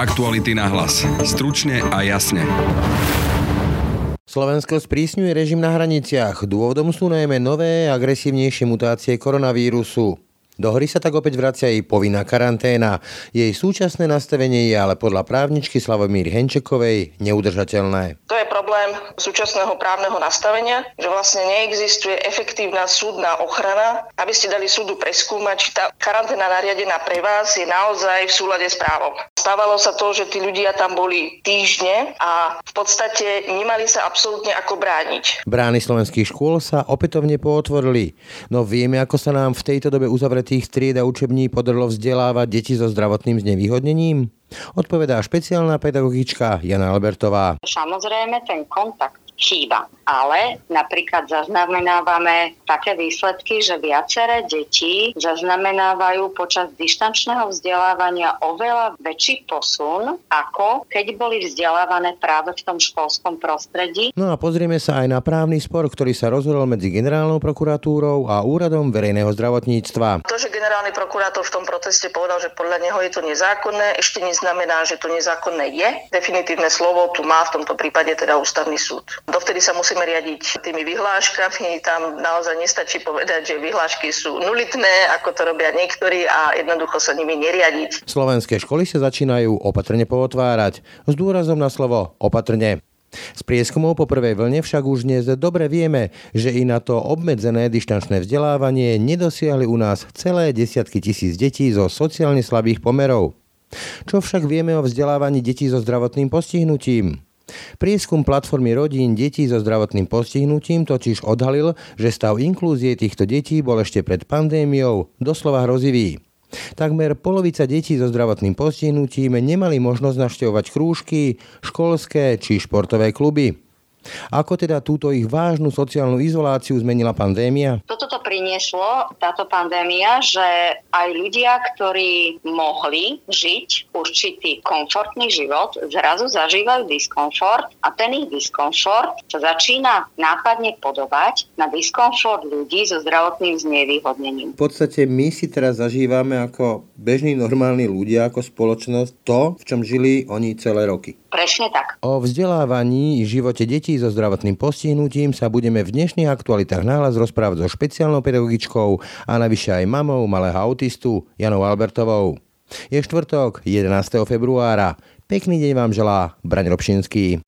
Aktuality na hlas. Stručne a jasne. Slovensko sprísňuje režim na hraniciach. Dôvodom sú najmä nové, agresívnejšie mutácie koronavírusu. Do hry sa tak opäť vracia jej povinná karanténa. Jej súčasné nastavenie je ale podľa právničky Slavomíry Henčekovej neudržateľné. To je problém súčasného právneho nastavenia, že vlastne neexistuje efektívna súdna ochrana, aby ste dali súdu preskúmať, či tá karanténa nariadená pre vás je naozaj v súlade s právom. Stávalo sa to, že tí ľudia tam boli týždne a v podstate nemali sa absolútne ako brániť. Brány slovenských škôl sa opätovne pootvorili. No vieme, ako sa nám v tejto dobe uzavretí tých tried a učební podarilo vzdelávať deti so zdravotným znevýhodnením? Odpovedá špeciálna pedagogička Jana Albertová. Samozrejme, ten kontakt chýba. Ale napríklad zaznamenávame také výsledky, že viaceré deti zaznamenávajú počas dištančného vzdelávania oveľa väčší posun, ako keď boli vzdelávané práve v tom školskom prostredí. No a pozrieme sa aj na právny spor, ktorý sa rozhodol medzi generálnou prokuratúrou a úradom verejného zdravotníctva. To, že generálny prokurátor v tom proteste povedal, že podľa neho je to nezákonné, ešte neznamená, že to nezákonné je. Definitívne slovo tu má v tomto prípade teda ústavný súd. Dovtedy sa musíme riadiť tými vyhláškami. Tam naozaj nestačí povedať, že vyhlášky sú nulitné, ako to robia niektorí a jednoducho sa nimi neriadiť. Slovenské školy sa začínajú opatrne pootvárať. S dôrazom na slovo opatrne. Z prieskumov po prvej vlne však už dnes dobre vieme, že i na to obmedzené dištančné vzdelávanie nedosiahli u nás celé desiatky tisíc detí zo sociálne slabých pomerov. Čo však vieme o vzdelávaní detí so zdravotným postihnutím? Prieskum platformy rodín detí so zdravotným postihnutím totiž odhalil, že stav inklúzie týchto detí bol ešte pred pandémiou doslova hrozivý. Takmer polovica detí so zdravotným postihnutím nemali možnosť navštevovať krúžky, školské či športové kluby. Ako teda túto ich vážnu sociálnu izoláciu zmenila pandémia? Toto to prinieslo, táto pandémia, že aj ľudia, ktorí mohli žiť určitý komfortný život, zrazu zažívajú diskomfort a ten ich diskomfort sa začína nápadne podobať na diskomfort ľudí so zdravotným znevýhodnením. V podstate my si teraz zažívame ako bežní normálni ľudia, ako spoločnosť to, v čom žili oni celé roky. Presne tak. O vzdelávaní i živote detí so zdravotným postihnutím sa budeme v dnešných aktualitách náhlas rozprávať so špeciálnou pedagogičkou a navyše aj mamou malého autistu Janou Albertovou. Je štvrtok, 11. februára. Pekný deň vám želá Braň Robšinský.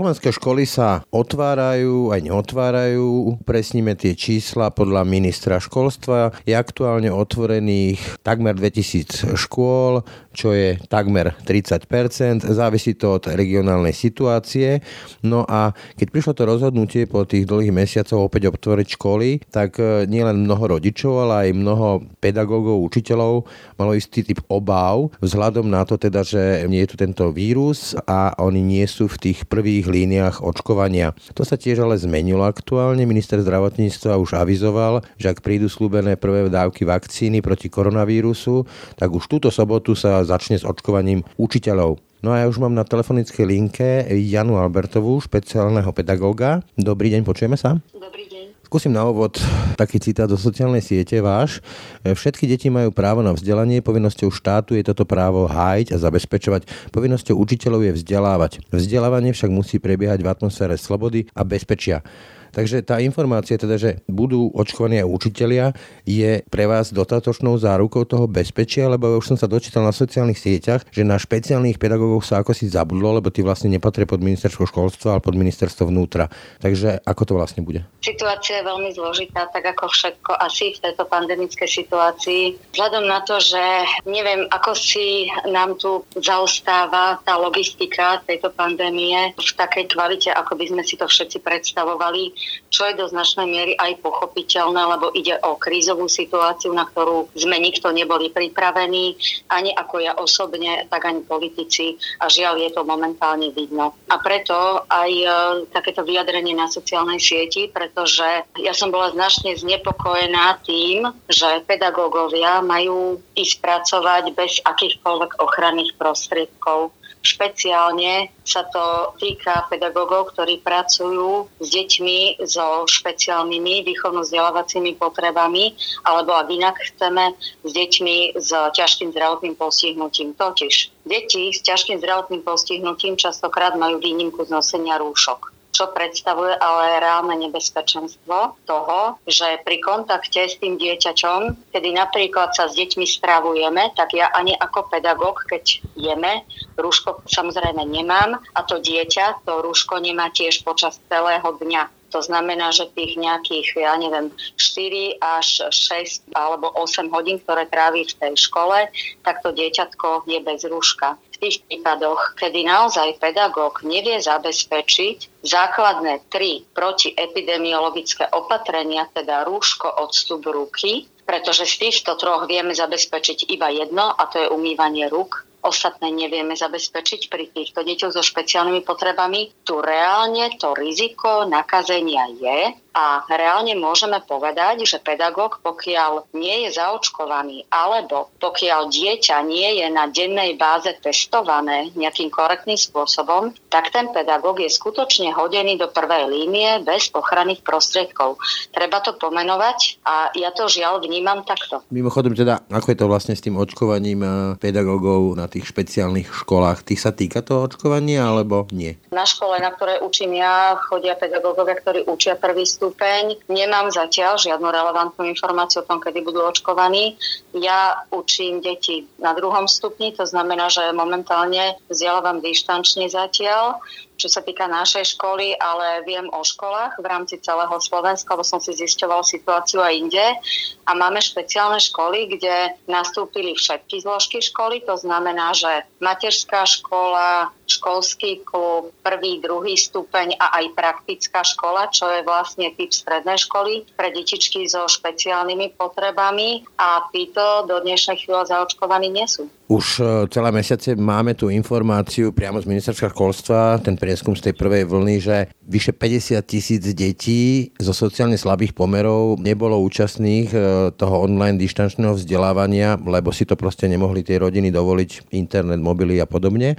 Slovenské školy sa otvárajú aj neotvárajú. Presníme tie čísla podľa ministra školstva. Je aktuálne otvorených takmer 2000 škôl, čo je takmer 30%. Závisí to od regionálnej situácie. No a keď prišlo to rozhodnutie po tých dlhých mesiacoch opäť otvoriť školy, tak e, nielen mnoho rodičov, ale aj mnoho pedagógov, učiteľov malo istý typ obáv vzhľadom na to teda, že nie je tu tento vírus a oni nie sú v tých prvých líniách očkovania. To sa tiež ale zmenilo aktuálne. Minister zdravotníctva už avizoval, že ak prídu slúbené prvé dávky vakcíny proti koronavírusu, tak už túto sobotu sa začne s očkovaním učiteľov. No a ja už mám na telefonickej linke Janu Albertovú, špeciálneho pedagóga. Dobrý deň, počujeme sa? Dobrý deň. Skúsim na úvod taký citát do sociálnej siete váš. Všetky deti majú právo na vzdelanie, povinnosťou štátu je toto právo hájiť a zabezpečovať. Povinnosťou učiteľov je vzdelávať. Vzdelávanie však musí prebiehať v atmosfére slobody a bezpečia. Takže tá informácia, teda, že budú očkovaní aj učitelia, je pre vás dostatočnou zárukou toho bezpečia, lebo už som sa dočítal na sociálnych sieťach, že na špeciálnych pedagógov sa ako si zabudlo, lebo tí vlastne nepatria pod ministerstvo školstva, ale pod ministerstvo vnútra. Takže ako to vlastne bude? Situácia je veľmi zložitá, tak ako všetko asi v tejto pandemickej situácii. Vzhľadom na to, že neviem, ako si nám tu zaostáva tá logistika tejto pandémie v takej kvalite, ako by sme si to všetci predstavovali, čo je do značnej miery aj pochopiteľné, lebo ide o krízovú situáciu, na ktorú sme nikto neboli pripravení, ani ako ja osobne, tak ani politici a žiaľ je to momentálne vidno. A preto aj e, takéto vyjadrenie na sociálnej sieti, pretože ja som bola značne znepokojená tým, že pedagógovia majú ísť pracovať bez akýchkoľvek ochranných prostriedkov Špeciálne sa to týka pedagógov, ktorí pracujú s deťmi so špeciálnymi výchovno-vzdelávacími potrebami, alebo ak inak chceme, s deťmi s ťažkým zdravotným postihnutím. Totiž deti s ťažkým zdravotným postihnutím častokrát majú výnimku z nosenia rúšok čo predstavuje ale reálne nebezpečenstvo toho, že pri kontakte s tým dieťačom, kedy napríklad sa s deťmi stravujeme, tak ja ani ako pedagóg, keď jeme, rúško samozrejme nemám a to dieťa to rúško nemá tiež počas celého dňa. To znamená, že tých nejakých, ja neviem, 4 až 6 alebo 8 hodín, ktoré trávi v tej škole, tak to dieťatko je bez rúška. Tých prípadoch, kedy naozaj pedagóg nevie zabezpečiť základné tri protiepidemiologické opatrenia, teda rúško, odstup ruky, pretože z týchto troch vieme zabezpečiť iba jedno a to je umývanie rúk, ostatné nevieme zabezpečiť pri týchto deťoch so špeciálnymi potrebami, tu reálne to riziko nakazenia je a reálne môžeme povedať, že pedagóg, pokiaľ nie je zaočkovaný alebo pokiaľ dieťa nie je na dennej báze testované nejakým korektným spôsobom, tak ten pedagóg je skutočne hodený do prvej línie bez ochranných prostriedkov. Treba to pomenovať a ja to žiaľ vnímam takto. Mimochodom teda, ako je to vlastne s tým očkovaním eh, pedagógov na tých špeciálnych školách? Tých sa týka toho očkovania alebo nie? Na škole, na ktorej učím ja, chodia pedagógovia, ktorí učia prvý stupeň. Nemám zatiaľ žiadnu relevantnú informáciu o tom, kedy budú očkovaní. Ja učím deti na druhom stupni, to znamená, že momentálne vzdelávam dištančne zatiaľ čo sa týka našej školy, ale viem o školách v rámci celého Slovenska, lebo som si zisťoval situáciu aj inde. A máme špeciálne školy, kde nastúpili všetky zložky školy, to znamená, že materská škola, školský klub, prvý, druhý stupeň a aj praktická škola, čo je vlastne typ strednej školy pre detičky so špeciálnymi potrebami a títo do dnešnej chvíle zaočkovaní nie sú. Už e, celé mesiace máme tú informáciu priamo z ministerstva školstva, ten prieskum z tej prvej vlny, že vyše 50 tisíc detí zo sociálne slabých pomerov nebolo účastných e, toho online dištančného vzdelávania, lebo si to proste nemohli tie rodiny dovoliť, internet, mobily a podobne.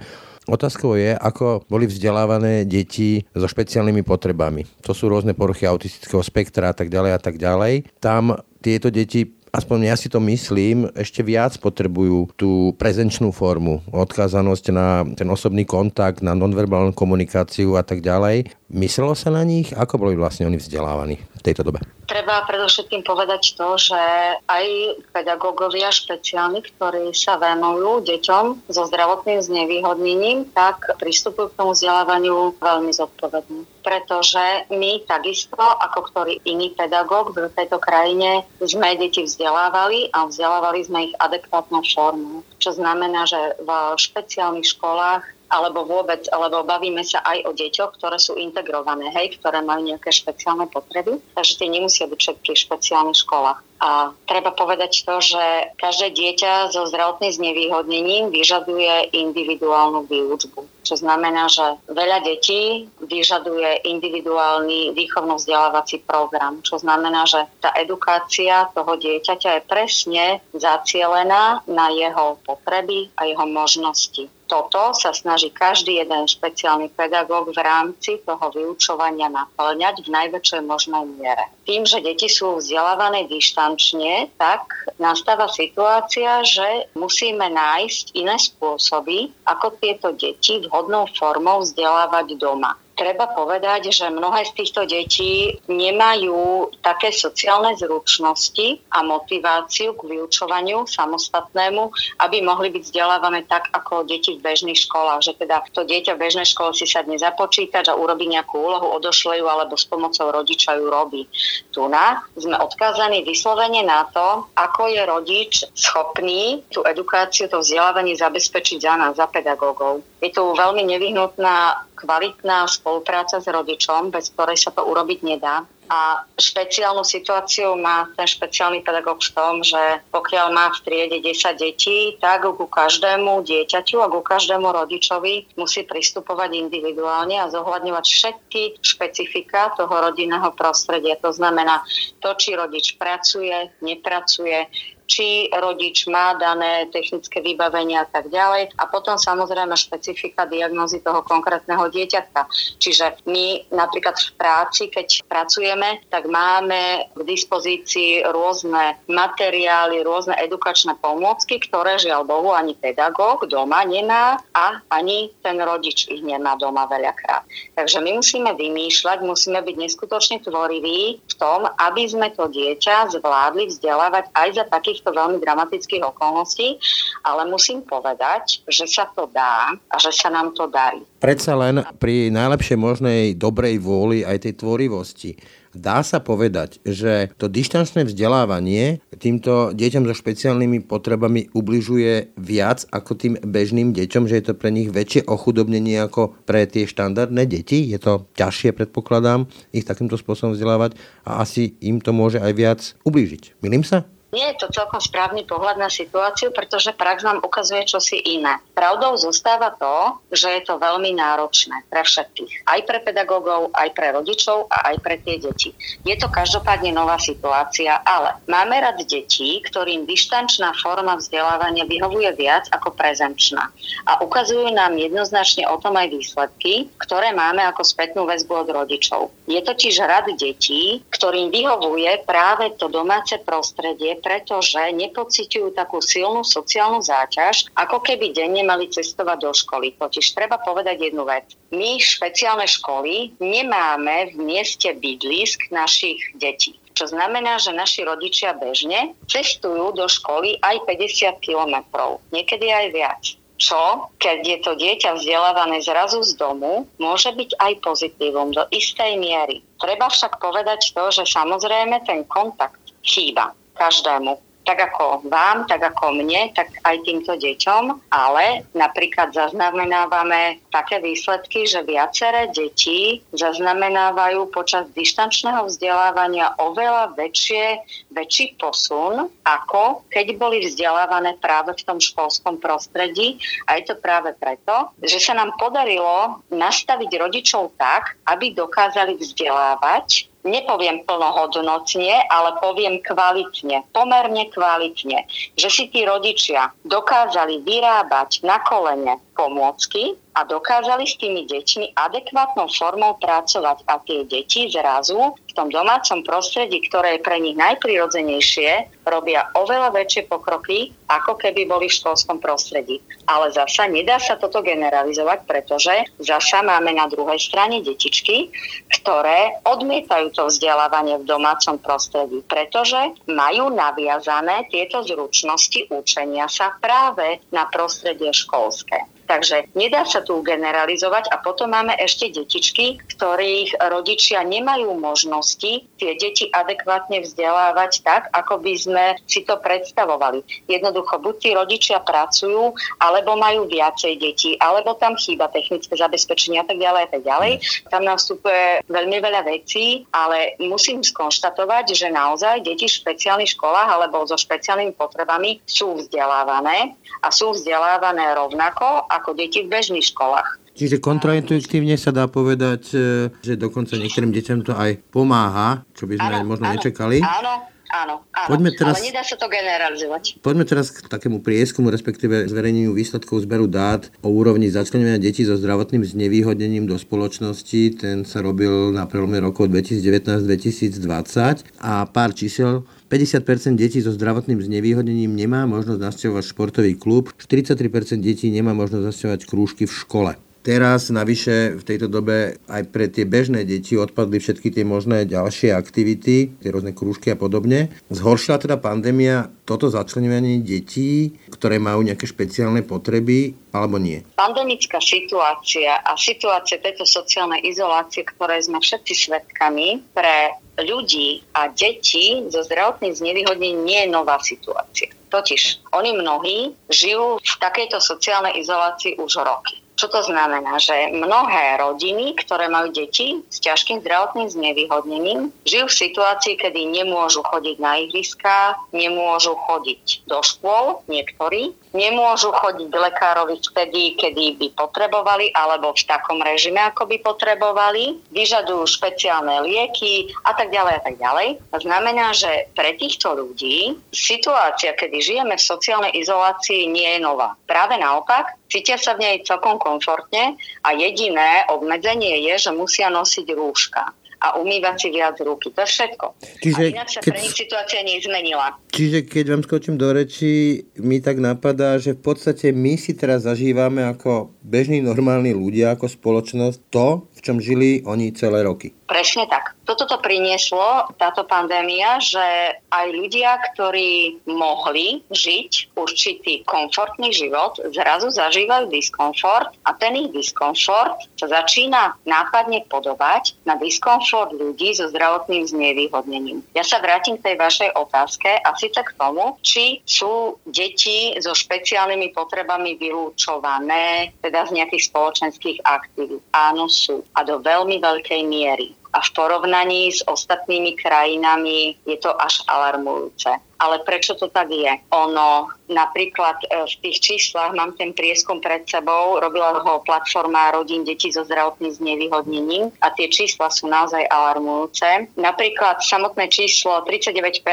Otázkou je, ako boli vzdelávané deti so špeciálnymi potrebami. To sú rôzne poruchy autistického spektra a tak ďalej a tak ďalej. Tam tieto deti aspoň ja si to myslím, ešte viac potrebujú tú prezenčnú formu, odkázanosť na ten osobný kontakt, na nonverbálnu komunikáciu a tak ďalej. Myslelo sa na nich? Ako boli vlastne oni vzdelávaní v tejto dobe? Treba predovšetkým povedať to, že aj pedagógovia špeciálni, ktorí sa venujú deťom so zdravotným znevýhodnením, tak pristupujú k tomu vzdelávaniu veľmi zodpovedne. Pretože my takisto, ako ktorý iný pedagóg v tejto krajine, sme deti vzdelávali a vzdelávali sme ich adekvátnou formou. Čo znamená, že v špeciálnych školách alebo vôbec, alebo bavíme sa aj o deťoch, ktoré sú integrované, hej, ktoré majú nejaké špeciálne potreby, takže tie nemusia byť všetky v špeciálnych školách. A treba povedať to, že každé dieťa so zdravotným znevýhodnením vyžaduje individuálnu výučbu. Čo znamená, že veľa detí vyžaduje individuálny výchovno-vzdelávací program. Čo znamená, že tá edukácia toho dieťaťa je presne zacielená na jeho potreby a jeho možnosti toto sa snaží každý jeden špeciálny pedagóg v rámci toho vyučovania naplňať v najväčšej možnej miere. Tým, že deti sú vzdelávané dištančne, tak nastáva situácia, že musíme nájsť iné spôsoby, ako tieto deti vhodnou formou vzdelávať doma treba povedať, že mnohé z týchto detí nemajú také sociálne zručnosti a motiváciu k vyučovaniu samostatnému, aby mohli byť vzdelávané tak, ako deti v bežných školách. Že teda to dieťa v bežnej škole si sadne za počítač a urobí nejakú úlohu, odošle ju alebo s pomocou rodiča ju robí. Tu na sme odkázaní vyslovene na to, ako je rodič schopný tú edukáciu, to vzdelávanie zabezpečiť za nás, za pedagógov. Je tu veľmi nevyhnutná kvalitná spolupráca s rodičom, bez ktorej sa to urobiť nedá. A špeciálnu situáciu má ten špeciálny pedagóg v tom, že pokiaľ má v triede 10 detí, tak ku každému dieťaťu a ku každému rodičovi musí pristupovať individuálne a zohľadňovať všetky špecifika toho rodinného prostredia. To znamená to, či rodič pracuje, nepracuje, či rodič má dané technické vybavenie a tak ďalej. A potom samozrejme špecifika diagnózy toho konkrétneho dieťatka. Čiže my napríklad v práci, keď pracujeme, tak máme k dispozícii rôzne materiály, rôzne edukačné pomôcky, ktoré žiaľ Bohu ani pedagóg doma nemá a ani ten rodič ich nemá doma veľakrát. Takže my musíme vymýšľať, musíme byť neskutočne tvoriví v tom, aby sme to dieťa zvládli vzdelávať aj za takýchto veľmi dramatických okolností, ale musím povedať, že sa to dá a že sa nám to darí. Predsa len pri najlepšej možnej dobrej vôli aj tej tvorivosti Dá sa povedať, že to dištančné vzdelávanie týmto deťom so špeciálnymi potrebami ubližuje viac ako tým bežným deťom, že je to pre nich väčšie ochudobnenie ako pre tie štandardné deti. Je to ťažšie, predpokladám, ich takýmto spôsobom vzdelávať a asi im to môže aj viac ublížiť. Milím sa? Nie je to celkom správny pohľad na situáciu, pretože prax nám ukazuje čosi iné. Pravdou zostáva to, že je to veľmi náročné pre všetkých. Aj pre pedagógov, aj pre rodičov a aj pre tie deti. Je to každopádne nová situácia, ale máme rad detí, ktorým dištančná forma vzdelávania vyhovuje viac ako prezenčná. A ukazujú nám jednoznačne o tom aj výsledky, ktoré máme ako spätnú väzbu od rodičov. Je totiž rad detí, ktorým vyhovuje práve to domáce prostredie, pretože nepociťujú takú silnú sociálnu záťaž, ako keby denne mali cestovať do školy. Totiž treba povedať jednu vec. My špeciálne školy nemáme v mieste bydlisk našich detí. Čo znamená, že naši rodičia bežne cestujú do školy aj 50 kilometrov, niekedy aj viac čo, keď je to dieťa vzdelávané zrazu z domu, môže byť aj pozitívum do istej miery. Treba však povedať to, že samozrejme ten kontakt chýba každému tak ako vám, tak ako mne, tak aj týmto deťom, ale napríklad zaznamenávame také výsledky, že viaceré deti zaznamenávajú počas dištančného vzdelávania oveľa väčšie, väčší posun, ako keď boli vzdelávané práve v tom školskom prostredí. A je to práve preto, že sa nám podarilo nastaviť rodičov tak, aby dokázali vzdelávať nepoviem plnohodnotne, ale poviem kvalitne, pomerne kvalitne, že si tí rodičia dokázali vyrábať na kolene pomôcky a dokázali s tými deťmi adekvátnou formou pracovať. A tie deti zrazu v tom domácom prostredí, ktoré je pre nich najprirodzenejšie, robia oveľa väčšie pokroky, ako keby boli v školskom prostredí. Ale zasa nedá sa toto generalizovať, pretože zasa máme na druhej strane detičky, ktoré odmietajú to vzdelávanie v domácom prostredí, pretože majú naviazané tieto zručnosti učenia sa práve na prostredie školské. Takže nedá sa tu generalizovať a potom máme ešte detičky, ktorých rodičia nemajú možnosti tie deti adekvátne vzdelávať tak, ako by sme si to predstavovali. Jednoducho, buď tí rodičia pracujú, alebo majú viacej detí, alebo tam chýba technické zabezpečenie a tak ďalej a tak ďalej. Tam nám vstupuje veľmi veľa vecí, ale musím skonštatovať, že naozaj deti v špeciálnych školách alebo so špeciálnymi potrebami sú vzdelávané a sú vzdelávané rovnako ako deti v bežných školách. Čiže kontraintuitívne sa dá povedať, e, že dokonca niektorým deťom to aj pomáha, čo by sme áno, možno áno, nečakali. Áno, áno, áno. Poďme teraz, ale nedá sa to generalizovať. Poďme teraz k takému prieskumu, respektíve zverejneniu výsledkov zberu dát o úrovni začlenovania detí so zdravotným znevýhodnením do spoločnosti. Ten sa robil na prelome rokov 2019-2020 a pár čísel 50% detí so zdravotným znevýhodnením nemá možnosť navštevovať športový klub, 43% detí nemá možnosť navštevovať krúžky v škole. Teraz navyše v tejto dobe aj pre tie bežné deti odpadli všetky tie možné ďalšie aktivity, tie rôzne krúžky a podobne. Zhoršila teda pandémia toto začlenovanie detí, ktoré majú nejaké špeciálne potreby, alebo nie? Pandemická situácia a situácia tejto sociálnej izolácie, ktoré sme všetci svetkami, pre ľudí a deti so zdravotným znevýhodnením nie je nová situácia. Totiž oni mnohí žijú v takejto sociálnej izolácii už roky. Čo to znamená? Že mnohé rodiny, ktoré majú deti s ťažkým zdravotným znevýhodnením, žijú v situácii, kedy nemôžu chodiť na ihriska, nemôžu chodiť do škôl, niektorí, nemôžu chodiť lekárovi vtedy, kedy by potrebovali, alebo v takom režime, ako by potrebovali, vyžadujú špeciálne lieky a tak ďalej a tak ďalej. Znamená, že pre týchto ľudí situácia, kedy žijeme v sociálnej izolácii, nie je nová. Práve naopak, cítia sa v nej celkom komfortne a jediné obmedzenie je, že musia nosiť rúška a umývať si viac ruky. To je všetko. Čiže, a inak sa keď, pre nich situácia nezmenila. Čiže keď vám skočím do reči, mi tak napadá, že v podstate my si teraz zažívame ako bežní normálni ľudia, ako spoločnosť to, čom žili oni celé roky. Presne tak. Toto to prinieslo, táto pandémia, že aj ľudia, ktorí mohli žiť určitý komfortný život, zrazu zažívajú diskomfort a ten ich diskomfort sa začína nápadne podobať na diskomfort ľudí so zdravotným znevýhodnením. Ja sa vrátim k tej vašej otázke a síce k tomu, či sú deti so špeciálnymi potrebami vylúčované, teda z nejakých spoločenských aktivít. Áno, sú. A do veľmi veľkej miery a v porovnaní s ostatnými krajinami je to až alarmujúce. Ale prečo to tak je? Ono napríklad e, v tých číslach, mám ten prieskum pred sebou, robila ho platforma rodín detí so zdravotným znevýhodnením a tie čísla sú naozaj alarmujúce. Napríklad samotné číslo 39%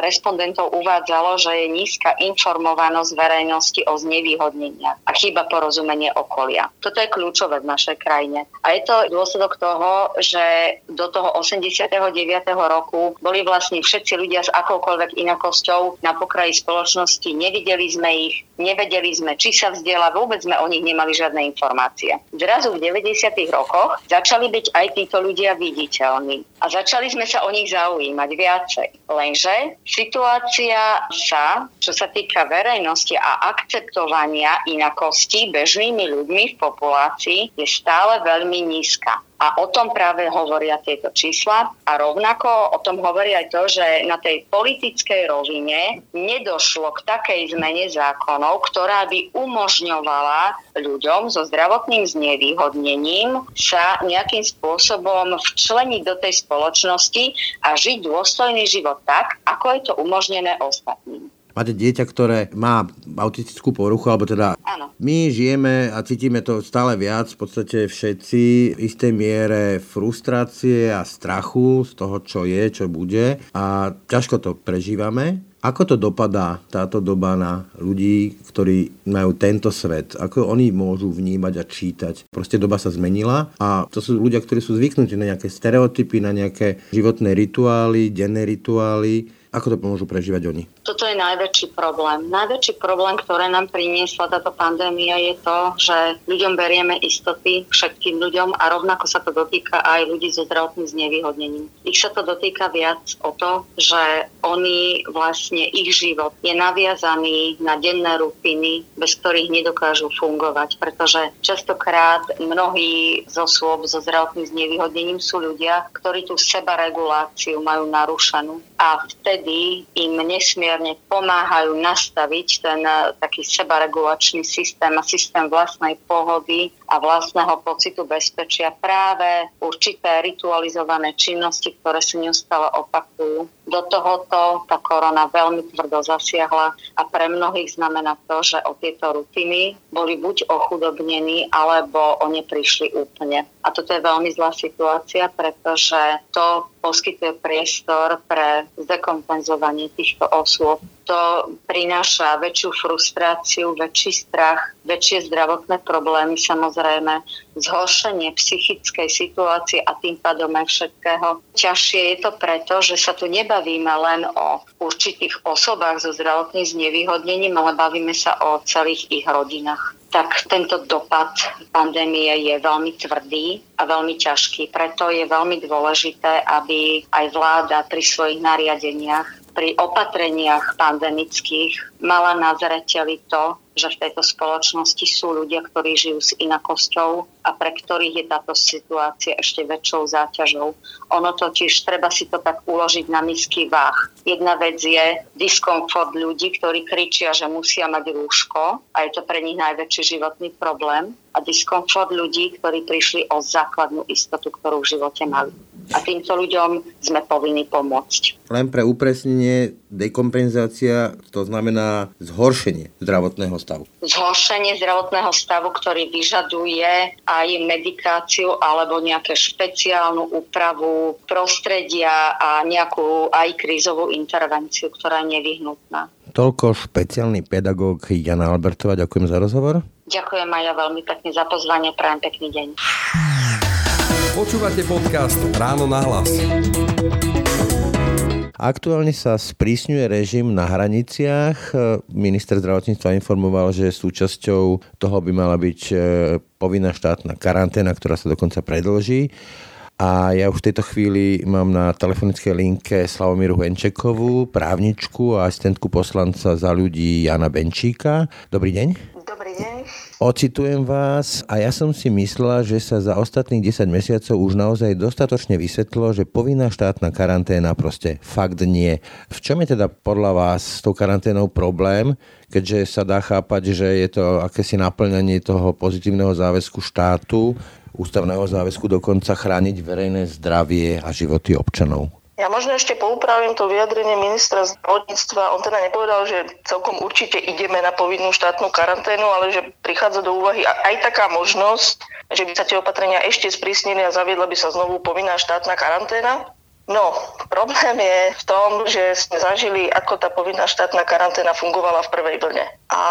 respondentov uvádzalo, že je nízka informovanosť verejnosti o znevýhodneniach a chyba porozumenie okolia. Toto je kľúčové v našej krajine. A je to dôsledok toho, že do toho 89. roku boli vlastne všetci ľudia s akoukoľvek inakosťou na pokraji spoločnosti. Nevideli sme ich, nevedeli sme, či sa vzdiela, vôbec sme o nich nemali žiadne informácie. Zrazu v 90. rokoch začali byť aj títo ľudia viditeľní a začali sme sa o nich zaujímať viacej. Lenže situácia sa, čo sa týka verejnosti a akceptovania inakosti bežnými ľuďmi v populácii, je stále veľmi nízka. A o tom práve hovoria tieto čísla a rovnako o tom hovorí aj to, že na tej politickej rovine nedošlo k takej zmene zákonov, ktorá by umožňovala ľuďom so zdravotným znevýhodnením sa nejakým spôsobom včleniť do tej spoločnosti a žiť dôstojný život tak, ako je to umožnené ostatným máte dieťa, ktoré má autistickú poruchu, alebo teda Áno. my žijeme a cítime to stále viac, v podstate všetci v istej miere frustrácie a strachu z toho, čo je, čo bude a ťažko to prežívame. Ako to dopadá táto doba na ľudí, ktorí majú tento svet? Ako oni môžu vnímať a čítať? Proste doba sa zmenila a to sú ľudia, ktorí sú zvyknutí na nejaké stereotypy, na nejaké životné rituály, denné rituály ako to pomôžu prežívať oni? Toto je najväčší problém. Najväčší problém, ktoré nám priniesla táto pandémia je to, že ľuďom berieme istoty, všetkým ľuďom a rovnako sa to dotýka aj ľudí so zdravotným znevýhodnením. Ich sa to dotýka viac o to, že oni vlastne, ich život je naviazaný na denné rutiny, bez ktorých nedokážu fungovať, pretože častokrát mnohí z osôb so zdravotným znevýhodnením sú ľudia, ktorí tú sebareguláciu majú narušenú a vtedy im nesmierne pomáhajú nastaviť ten eh, taký sebaregulačný systém a systém vlastnej pohody a vlastného pocitu bezpečia práve určité ritualizované činnosti, ktoré sa neustále opakujú. Do tohoto tá korona veľmi tvrdo zasiahla a pre mnohých znamená to, že o tieto rutiny boli buď ochudobnení, alebo o ne prišli úplne. A toto je veľmi zlá situácia, pretože to poskytuje priestor pre zdekompenzovanie týchto osôb. To prináša väčšiu frustráciu, väčší strach, väčšie zdravotné problémy, samozrejme, zhoršenie psychickej situácie a tým pádom aj všetkého. Ťažšie je to preto, že sa tu nebavíme len o určitých osobách so zdravotným znevýhodnením, ale bavíme sa o celých ich rodinách tak tento dopad pandémie je veľmi tvrdý a veľmi ťažký. Preto je veľmi dôležité, aby aj vláda pri svojich nariadeniach pri opatreniach pandemických mala na zreteli to, že v tejto spoločnosti sú ľudia, ktorí žijú s inakosťou a pre ktorých je táto situácia ešte väčšou záťažou. Ono totiž treba si to tak uložiť na misky váh. Jedna vec je diskomfort ľudí, ktorí kričia, že musia mať rúško a je to pre nich najväčší životný problém. A diskomfort ľudí, ktorí prišli o základnú istotu, ktorú v živote mali. A týmto ľuďom sme povinní pomôcť. Len pre upresnenie, dekompenzácia to znamená zhoršenie zdravotného stavu. Zhoršenie zdravotného stavu, ktorý vyžaduje aj medikáciu alebo nejaké špeciálnu úpravu prostredia a nejakú aj krízovú intervenciu, ktorá je nevyhnutná. Toľko špeciálny pedagóg Jana Albertová. Ďakujem za rozhovor. Ďakujem aj ja veľmi pekne za pozvanie. Prajem pekný deň. Počúvate podcast Ráno na hlas. Aktuálne sa sprísňuje režim na hraniciach. Minister zdravotníctva informoval, že súčasťou toho by mala byť e, povinná štátna karanténa, ktorá sa dokonca predlží. A ja už v tejto chvíli mám na telefonickej linke Slavomiru Henčekovú, právničku a asistentku poslanca za ľudí Jana Benčíka. Dobrý deň. Dobrý deň. Ocitujem vás a ja som si myslela, že sa za ostatných 10 mesiacov už naozaj dostatočne vysvetlo, že povinná štátna karanténa proste fakt nie. V čom je teda podľa vás s tou karanténou problém, keďže sa dá chápať, že je to akési naplňanie toho pozitívneho záväzku štátu ústavného záväzku dokonca chrániť verejné zdravie a životy občanov. Ja možno ešte poupravím to vyjadrenie ministra zdravotníctva. On teda nepovedal, že celkom určite ideme na povinnú štátnu karanténu, ale že prichádza do úvahy aj taká možnosť, že by sa tie opatrenia ešte sprísnili a zaviedla by sa znovu povinná štátna karanténa. No, problém je v tom, že sme zažili, ako tá povinná štátna karanténa fungovala v prvej vlne. A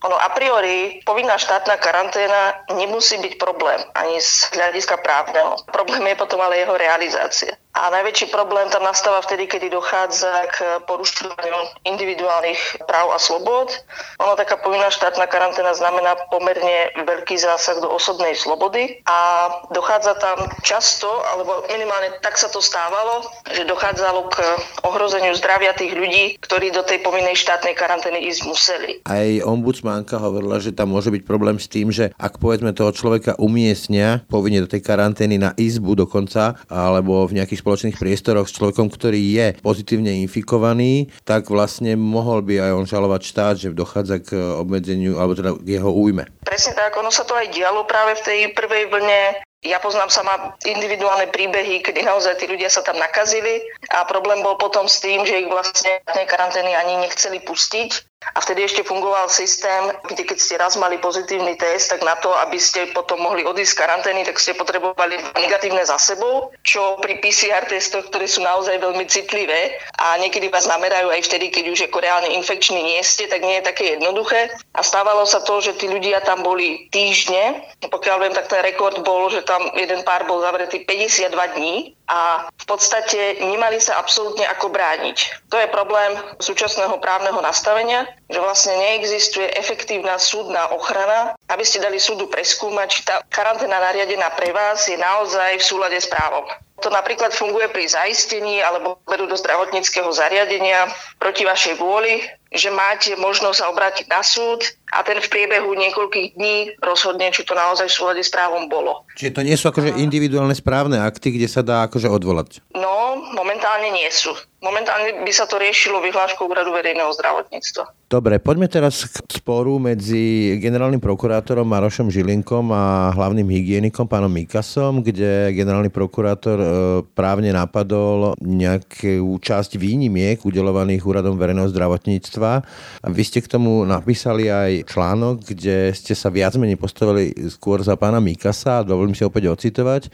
ono a priori povinná štátna karanténa nemusí byť problém ani z hľadiska právneho. Problém je potom ale jeho realizácia. A najväčší problém tam nastáva vtedy, kedy dochádza k porušovaniu individuálnych práv a slobod. Ono taká povinná štátna karanténa znamená pomerne veľký zásah do osobnej slobody a dochádza tam často, alebo minimálne tak sa to stávalo, že dochádzalo k ohrozeniu zdravia tých ľudí, ktorí do tej povinnej štátnej karantény ísť museli. Aj ombudsmanka hovorila, že tam môže byť problém s tým, že ak povedzme toho človeka umiestnia povinne do tej karantény na izbu dokonca, alebo v nejakých spoločných priestoroch s človekom, ktorý je pozitívne infikovaný, tak vlastne mohol by aj on žalovať štát, že dochádza k obmedzeniu alebo teda k jeho újme. Presne tak, ono sa to aj dialo práve v tej prvej vlne. Ja poznám sama individuálne príbehy, kedy naozaj tí ľudia sa tam nakazili a problém bol potom s tým, že ich vlastne karantény ani nechceli pustiť a vtedy ešte fungoval systém, kde keď ste raz mali pozitívny test, tak na to, aby ste potom mohli odísť z karantény, tak ste potrebovali negatívne za sebou, čo pri PCR testoch, ktoré sú naozaj veľmi citlivé a niekedy vás namerajú aj vtedy, keď už ako reálne infekčný nie ste, tak nie je také jednoduché. A stávalo sa to, že tí ľudia tam boli týždne. Pokiaľ viem, tak ten rekord bol, že tam jeden pár bol zavretý 52 dní a v podstate nemali sa absolútne ako brániť. To je problém súčasného právneho nastavenia, že vlastne neexistuje efektívna súdna ochrana, aby ste dali súdu preskúmať, či tá karanténa nariadená pre vás je naozaj v súlade s právom. To napríklad funguje pri zaistení alebo vedú do zdravotníckého zariadenia proti vašej vôli, že máte možnosť sa obrátiť na súd a ten v priebehu niekoľkých dní rozhodne, či to naozaj v súlade s právom bolo. Čiže to nie sú akože individuálne správne akty, kde sa dá akože odvolať? No, momentálne nie sú. Momentálne by sa to riešilo vyhláškou úradu verejného zdravotníctva. Dobre, poďme teraz k sporu medzi generálnym prokurátorom Marošom Žilinkom a hlavným hygienikom pánom Mikasom, kde generálny prokurátor e, právne napadol nejakú časť výnimiek udelovaných úradom verejného zdravotníctva. Vy ste k tomu napísali aj článok, kde ste sa viac menej postavili skôr za pána Mikasa, dovolím si opäť ocitovať.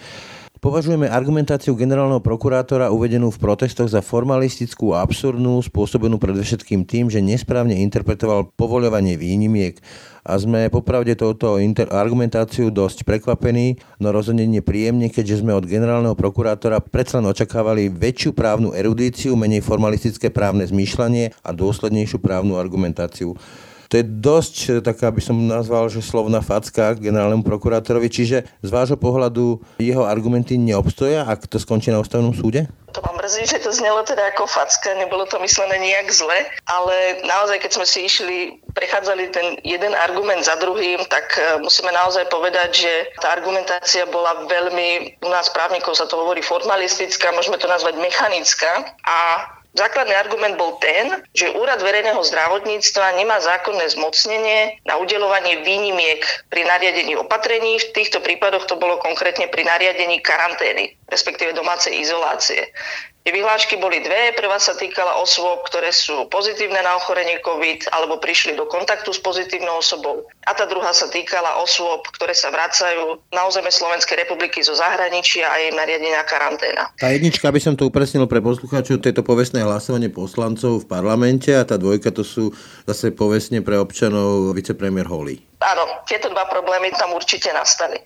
Považujeme argumentáciu generálneho prokurátora uvedenú v protestoch za formalistickú a absurdnú, spôsobenú predovšetkým tým, že nesprávne interpretoval povoľovanie výnimiek a sme popravde touto inter- argumentáciu dosť prekvapení, no rozhodne nepríjemne, keďže sme od generálneho prokurátora predsa len očakávali väčšiu právnu erudíciu, menej formalistické právne zmýšľanie a dôslednejšiu právnu argumentáciu. To je dosť, eh, taká by som nazval, že slovná facka generálnemu prokurátorovi, čiže z vášho pohľadu jeho argumenty neobstoja, ak to skončí na ústavnom súde? To mám mrzí, že to znelo teda ako facka, nebolo to myslené nejak zle, ale naozaj, keď sme si išli, prechádzali ten jeden argument za druhým, tak eh, musíme naozaj povedať, že tá argumentácia bola veľmi, u nás právnikov sa to hovorí formalistická, môžeme to nazvať mechanická a Základný argument bol ten, že Úrad verejného zdravotníctva nemá zákonné zmocnenie na udelovanie výnimiek pri nariadení opatrení. V týchto prípadoch to bolo konkrétne pri nariadení karantény, respektíve domácej izolácie. Tie vyhlášky boli dve. Prvá sa týkala osôb, ktoré sú pozitívne na ochorenie COVID alebo prišli do kontaktu s pozitívnou osobou. A tá druhá sa týkala osôb, ktoré sa vracajú na územie Slovenskej republiky zo zahraničia a jej nariadenia karanténa. Tá jednička, aby som to upresnil pre poslucháčov, to je to povestné hlasovanie poslancov v parlamente a tá dvojka to sú zase povestne pre občanov vicepremier Holly. Áno, tieto dva problémy tam určite nastali.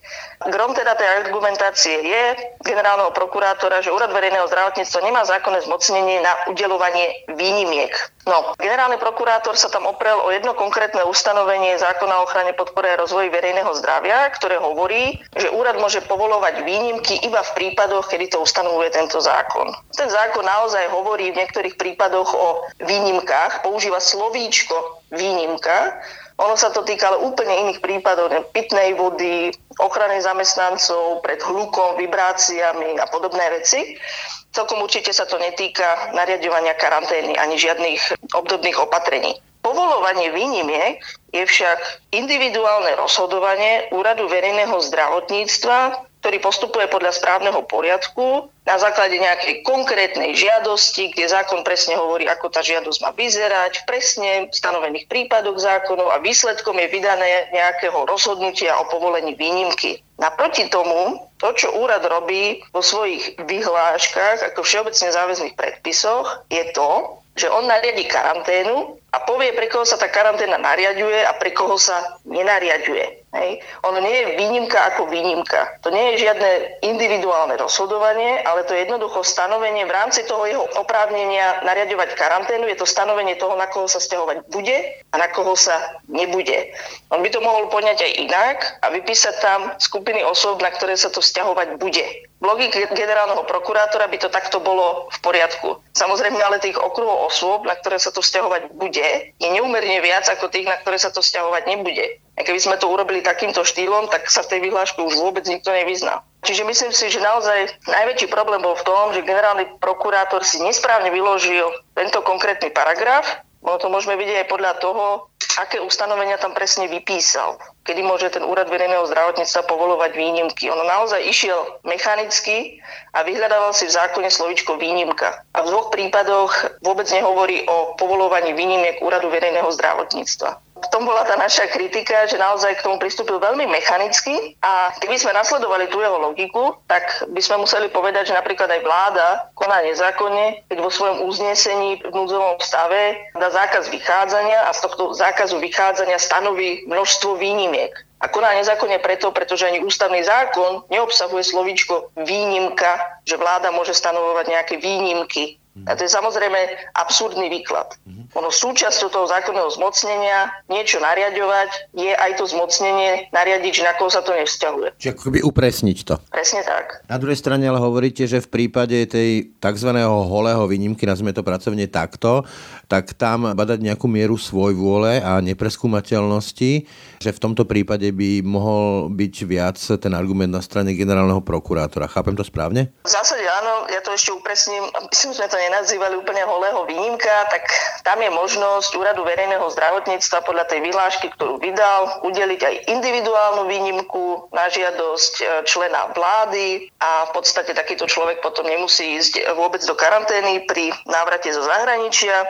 Grom teda tej argumentácie je generálneho prokurátora, že Úrad verejného zdravotníctva nemá zákonné zmocnenie na udelovanie výnimiek. No, generálny prokurátor sa tam oprel o jedno konkrétne ustanovenie zákona o ochrane podpore a rozvoji verejného zdravia, ktoré hovorí, že úrad môže povolovať výnimky iba v prípadoch, kedy to ustanovuje tento zákon. Ten zákon naozaj hovorí v niektorých prípadoch o výnimkách, používa slovíčko výnimka, ono sa to týka ale úplne iných prípadov, pitnej vody, ochrany zamestnancov pred hlukom, vibráciami a podobné veci. Celkom určite sa to netýka nariadovania karantény ani žiadnych obdobných opatrení. Povolovanie výnimiek je však individuálne rozhodovanie Úradu verejného zdravotníctva, ktorý postupuje podľa správneho poriadku na základe nejakej konkrétnej žiadosti, kde zákon presne hovorí, ako tá žiadosť má vyzerať, v presne stanovených prípadoch zákonov a výsledkom je vydané nejakého rozhodnutia o povolení výnimky. Naproti tomu, to, čo úrad robí vo svojich vyhláškach ako všeobecne záväzných predpisoch, je to, že on nariadí karanténu a povie, pre koho sa tá karanténa nariaduje a pre koho sa nenariaduje. Hej. Ono nie je výnimka ako výnimka. To nie je žiadne individuálne rozhodovanie, ale to je jednoducho stanovenie v rámci toho jeho oprávnenia nariadovať karanténu. Je to stanovenie toho, na koho sa stiahovať bude a na koho sa nebude. On by to mohol poňať aj inak a vypísať tam skupiny osôb, na ktoré sa to stiahovať bude. V logike generálneho prokurátora by to takto bolo v poriadku. Samozrejme, ale tých okruhov osôb, na ktoré sa to stiahovať bude, je neumerne viac ako tých, na ktoré sa to stiahovať nebude. A keby sme to urobili takýmto štýlom, tak sa v tej vyhláške už vôbec nikto nevyzná. Čiže myslím si, že naozaj najväčší problém bol v tom, že generálny prokurátor si nesprávne vyložil tento konkrétny paragraf. No to môžeme vidieť aj podľa toho, aké ustanovenia tam presne vypísal, kedy môže ten úrad verejného zdravotníctva povolovať výnimky. Ono naozaj išiel mechanicky a vyhľadával si v zákone slovičko výnimka. A v dvoch prípadoch vôbec nehovorí o povolovaní výnimiek úradu verejného zdravotníctva. V tom bola tá naša kritika, že naozaj k tomu pristúpil veľmi mechanicky a keby sme nasledovali tú jeho logiku, tak by sme museli povedať, že napríklad aj vláda koná nezákonne, keď vo svojom uznesení v núdzovom stave dá zákaz vychádzania a z tohto zákazu vychádzania stanoví množstvo výnimiek. A koná nezákonne preto, pretože ani ústavný zákon neobsahuje slovíčko výnimka, že vláda môže stanovovať nejaké výnimky a to je samozrejme absurdný výklad. Ono súčasťou toho zákonného zmocnenia niečo nariadovať je aj to zmocnenie nariadiť, na koho sa to nevzťahuje. Čiže akoby upresniť to. Presne tak. Na druhej strane ale hovoríte, že v prípade tej tzv. holého výnimky, nazvime to pracovne takto, tak tam badať nejakú mieru svoj vôle a nepreskúmateľnosti, že v tomto prípade by mohol byť viac ten argument na strane generálneho prokurátora. Chápem to správne? V zásade áno, ja to ešte upresním, aby sme to nenazývali úplne holého výnimka, tak tam je možnosť úradu verejného zdravotníctva podľa tej vyhlášky, ktorú vydal, udeliť aj individuálnu výnimku na žiadosť e, člena vlády a v podstate takýto človek potom nemusí ísť vôbec do karantény pri návrate zo zahraničia.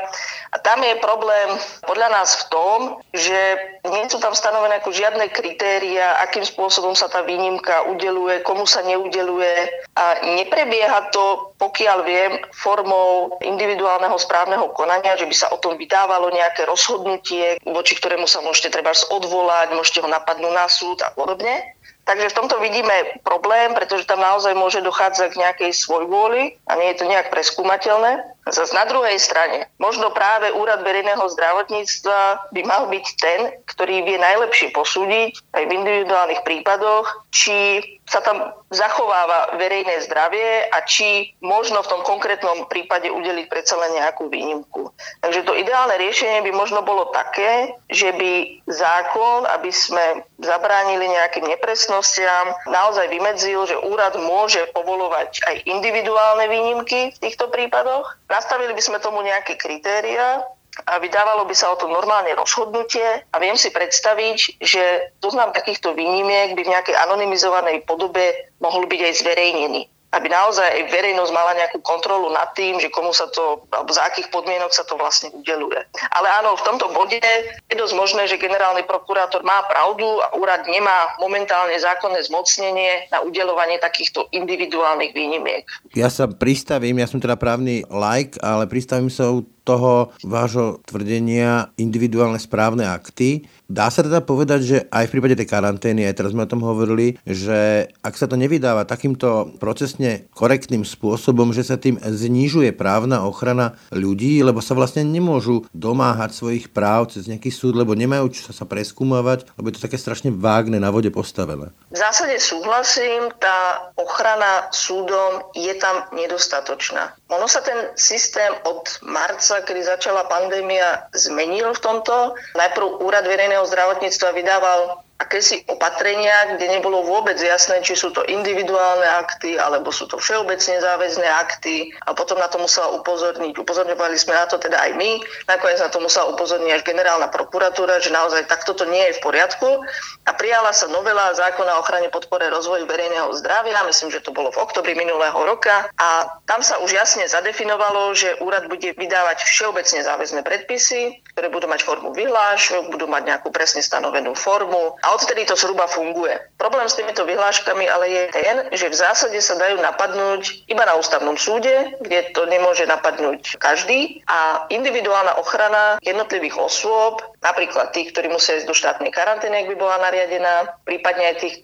A tam je problém podľa nás v tom, že nie sú tam stanovené ako žiadne kritéria, akým spôsobom sa tá výnimka udeluje, komu sa neudeluje a neprebieha to, pokiaľ viem, formou individuálneho správneho konania, že by sa o tom vydávalo nejaké rozhodnutie, voči ktorému sa môžete treba odvolať, môžete ho napadnúť na súd a podobne. Takže v tomto vidíme problém, pretože tam naozaj môže dochádzať k nejakej svojvôli a nie je to nejak preskúmateľné. Zas na druhej strane, možno práve úrad verejného zdravotníctva by mal byť ten, ktorý vie najlepšie posúdiť aj v individuálnych prípadoch, či sa tam zachováva verejné zdravie a či možno v tom konkrétnom prípade udeliť predsa len nejakú výnimku. Takže to ideálne riešenie by možno bolo také, že by zákon, aby sme zabránili nejakým nepresnostiam, naozaj vymedzil, že úrad môže povolovať aj individuálne výnimky v týchto prípadoch. Nastavili by sme tomu nejaké kritéria, a vydávalo by sa o tom normálne rozhodnutie. A viem si predstaviť, že zoznam takýchto výnimiek by v nejakej anonymizovanej podobe mohol byť aj zverejnený aby naozaj aj verejnosť mala nejakú kontrolu nad tým, že komu sa to, alebo za akých podmienok sa to vlastne udeluje. Ale áno, v tomto bode je dosť možné, že generálny prokurátor má pravdu a úrad nemá momentálne zákonné zmocnenie na udelovanie takýchto individuálnych výnimiek. Ja sa pristavím, ja som teda právny like, ale pristavím sa u toho vášho tvrdenia individuálne správne akty. Dá sa teda povedať, že aj v prípade tej karantény, aj teraz sme o tom hovorili, že ak sa to nevydáva takýmto procesne korektným spôsobom, že sa tým znižuje právna ochrana ľudí, lebo sa vlastne nemôžu domáhať svojich práv cez nejaký súd, lebo nemajú čo sa preskúmavať, lebo je to také strašne vágne na vode postavené. V zásade súhlasím, tá ochrana súdom je tam nedostatočná. Ono sa ten systém od marca kedy začala pandémia, zmenil v tomto. Najprv Úrad verejného zdravotníctva vydával akési opatrenia, kde nebolo vôbec jasné, či sú to individuálne akty, alebo sú to všeobecne záväzné akty. A potom na to musela upozorniť. Upozorňovali sme na to teda aj my, nakoniec na to musela upozorniť až generálna prokuratúra, že naozaj takto to nie je v poriadku. A prijala sa novela zákona o ochrane podpore rozvoju verejného zdravia, myslím, že to bolo v oktobri minulého roka. A tam sa už jasne zadefinovalo, že úrad bude vydávať všeobecne záväzné predpisy, ktoré budú mať formu vyhlášok, budú mať nejakú presne stanovenú formu a odtedy to zhruba funguje. Problém s týmito vyhláškami ale je ten, že v zásade sa dajú napadnúť iba na ústavnom súde, kde to nemôže napadnúť každý a individuálna ochrana jednotlivých osôb, napríklad tých, ktorí musia ísť do štátnej karantény, ak by bola nariadená, prípadne aj tých,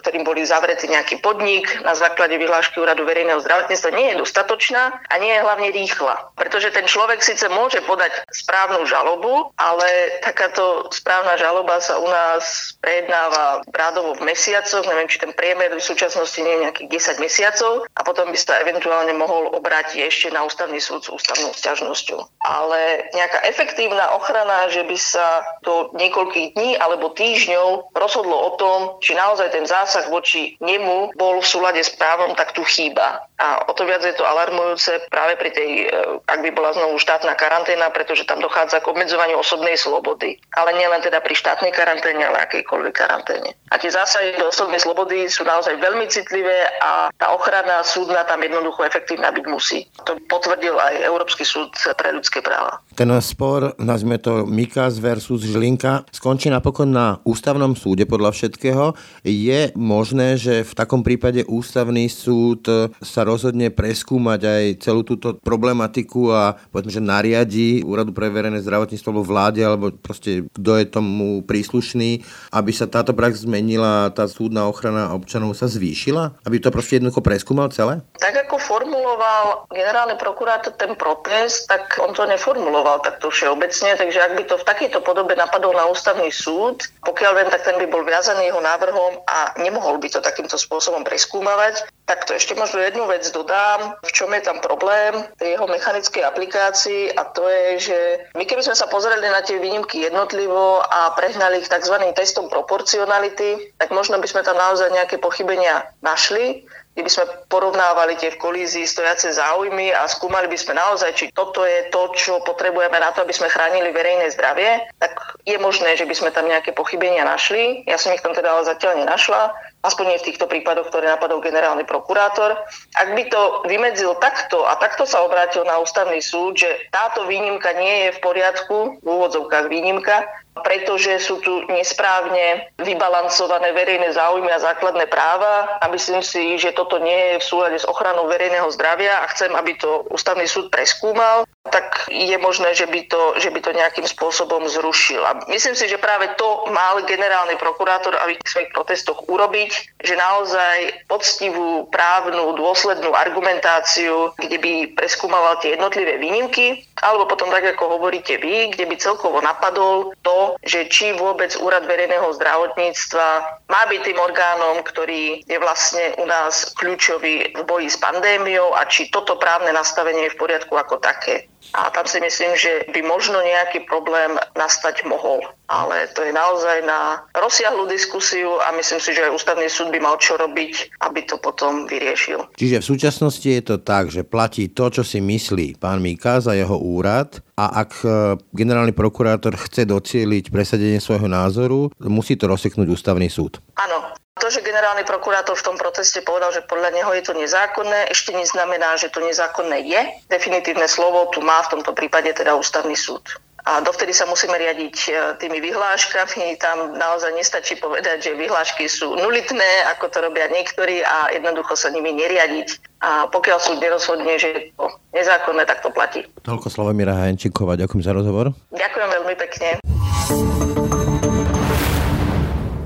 ktorým boli zavretí nejaký podnik na základe vyhlášky úradu verejného zdravotníctva, nie je dostatočná a nie je hlavne rýchla. Pretože ten človek síce môže podať správnu žalobu, ale takáto správna žaloba sa u nás pre prejednáva rádovo v mesiacoch, neviem, či ten priemer v súčasnosti nie je nejakých 10 mesiacov a potom by sa eventuálne mohol obrátiť ešte na ústavný súd s ústavnou sťažnosťou. Ale nejaká efektívna ochrana, že by sa do niekoľkých dní alebo týždňov rozhodlo o tom, či naozaj ten zásah voči nemu bol v súlade s právom, tak tu chýba. A o to viac je to alarmujúce práve pri tej, e, ak by bola znovu štátna karanténa, pretože tam dochádza k obmedzovaniu osobnej slobody. Ale nielen teda pri štátnej karanténe, ale akejkoľvek v karanténe. A tie zásahy do osobnej slobody sú naozaj veľmi citlivé a tá ochrana súdna tam jednoducho efektívna byť musí. To potvrdil aj Európsky súd pre ľudské práva. Ten spor, nazvime to Mikas versus Žilinka, skončí napokon na ústavnom súde podľa všetkého. Je možné, že v takom prípade ústavný súd sa rozhodne preskúmať aj celú túto problematiku a povedzme, že nariadí Úradu pre verejné zdravotníctvo alebo vláde, alebo proste kto je tomu príslušný, aby sa táto prax zmenila, tá súdna ochrana občanov sa zvýšila? Aby to proste jednoducho preskúmal celé? Tak ako formuloval generálny prokurátor ten protest, tak on to neformuloval takto všeobecne, takže ak by to v takejto podobe napadol na ústavný súd, pokiaľ viem, tak ten by bol viazaný jeho návrhom a nemohol by to takýmto spôsobom preskúmavať. Tak to ešte možno jednu vec dodám, v čom je tam problém tej jeho mechanickej aplikácii a to je, že my keby sme sa pozreli na tie výnimky jednotlivo a prehnali ich tzv. testom proporcionality, tak možno by sme tam naozaj nejaké pochybenia našli, by sme porovnávali tie v kolízii stojace záujmy a skúmali by sme naozaj, či toto je to, čo potrebujeme na to, aby sme chránili verejné zdravie, tak je možné, že by sme tam nejaké pochybenia našli. Ja som ich tam teda ale zatiaľ nenašla aspoň nie v týchto prípadoch, ktoré napadol generálny prokurátor. Ak by to vymedzil takto a takto sa obrátil na ústavný súd, že táto výnimka nie je v poriadku, v úvodzovkách výnimka, pretože sú tu nesprávne vybalancované verejné záujmy a základné práva a myslím si, že toto nie je v súlade s ochranou verejného zdravia a chcem, aby to ústavný súd preskúmal, tak je možné, že by to, že by to nejakým spôsobom zrušil. A myslím si, že práve to mal generálny prokurátor aby v svojich protestoch urobiť, že naozaj poctivú, právnu, dôslednú argumentáciu, kde by preskúmal tie jednotlivé výnimky, alebo potom tak, ako hovoríte vy, kde by celkovo napadol to, že či vôbec Úrad verejného zdravotníctva má byť tým orgánom, ktorý je vlastne u nás kľúčový v boji s pandémiou a či toto právne nastavenie je v poriadku ako také. A tam si myslím, že by možno nejaký problém nastať mohol. Ale to je naozaj na rozsiahlu diskusiu a myslím si, že aj ústavný súd by mal čo robiť, aby to potom vyriešil. Čiže v súčasnosti je to tak, že platí to, čo si myslí pán Mika za jeho úrad a ak e, generálny prokurátor chce docieliť presadenie svojho názoru, musí to rozseknúť ústavný súd. Áno, to, že generálny prokurátor v tom proteste povedal, že podľa neho je to nezákonné, ešte neznamená, že to nezákonné je. Definitívne slovo tu má v tomto prípade teda ústavný súd. A dovtedy sa musíme riadiť e, tými vyhláškami. Tam naozaj nestačí povedať, že vyhlášky sú nulitné, ako to robia niektorí a jednoducho sa nimi neriadiť. A pokiaľ súd nerozhodne, že je to nezákonné, tak to platí. Toľko Slavomíra Hajančíková, ďakujem za rozhovor. Ďakujem veľmi pekne.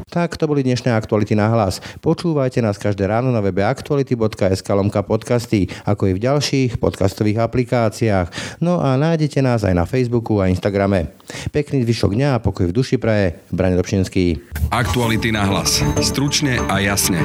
Tak to boli dnešné aktuality na hlas. Počúvajte nás každé ráno na webe aktuality.sk lomka podcasty, ako i v ďalších podcastových aplikáciách. No a nájdete nás aj na Facebooku a Instagrame. Pekný zvyšok dňa a pokoj v duši praje. Brane Dobšinský. Aktuality na hlas. Stručne a jasne.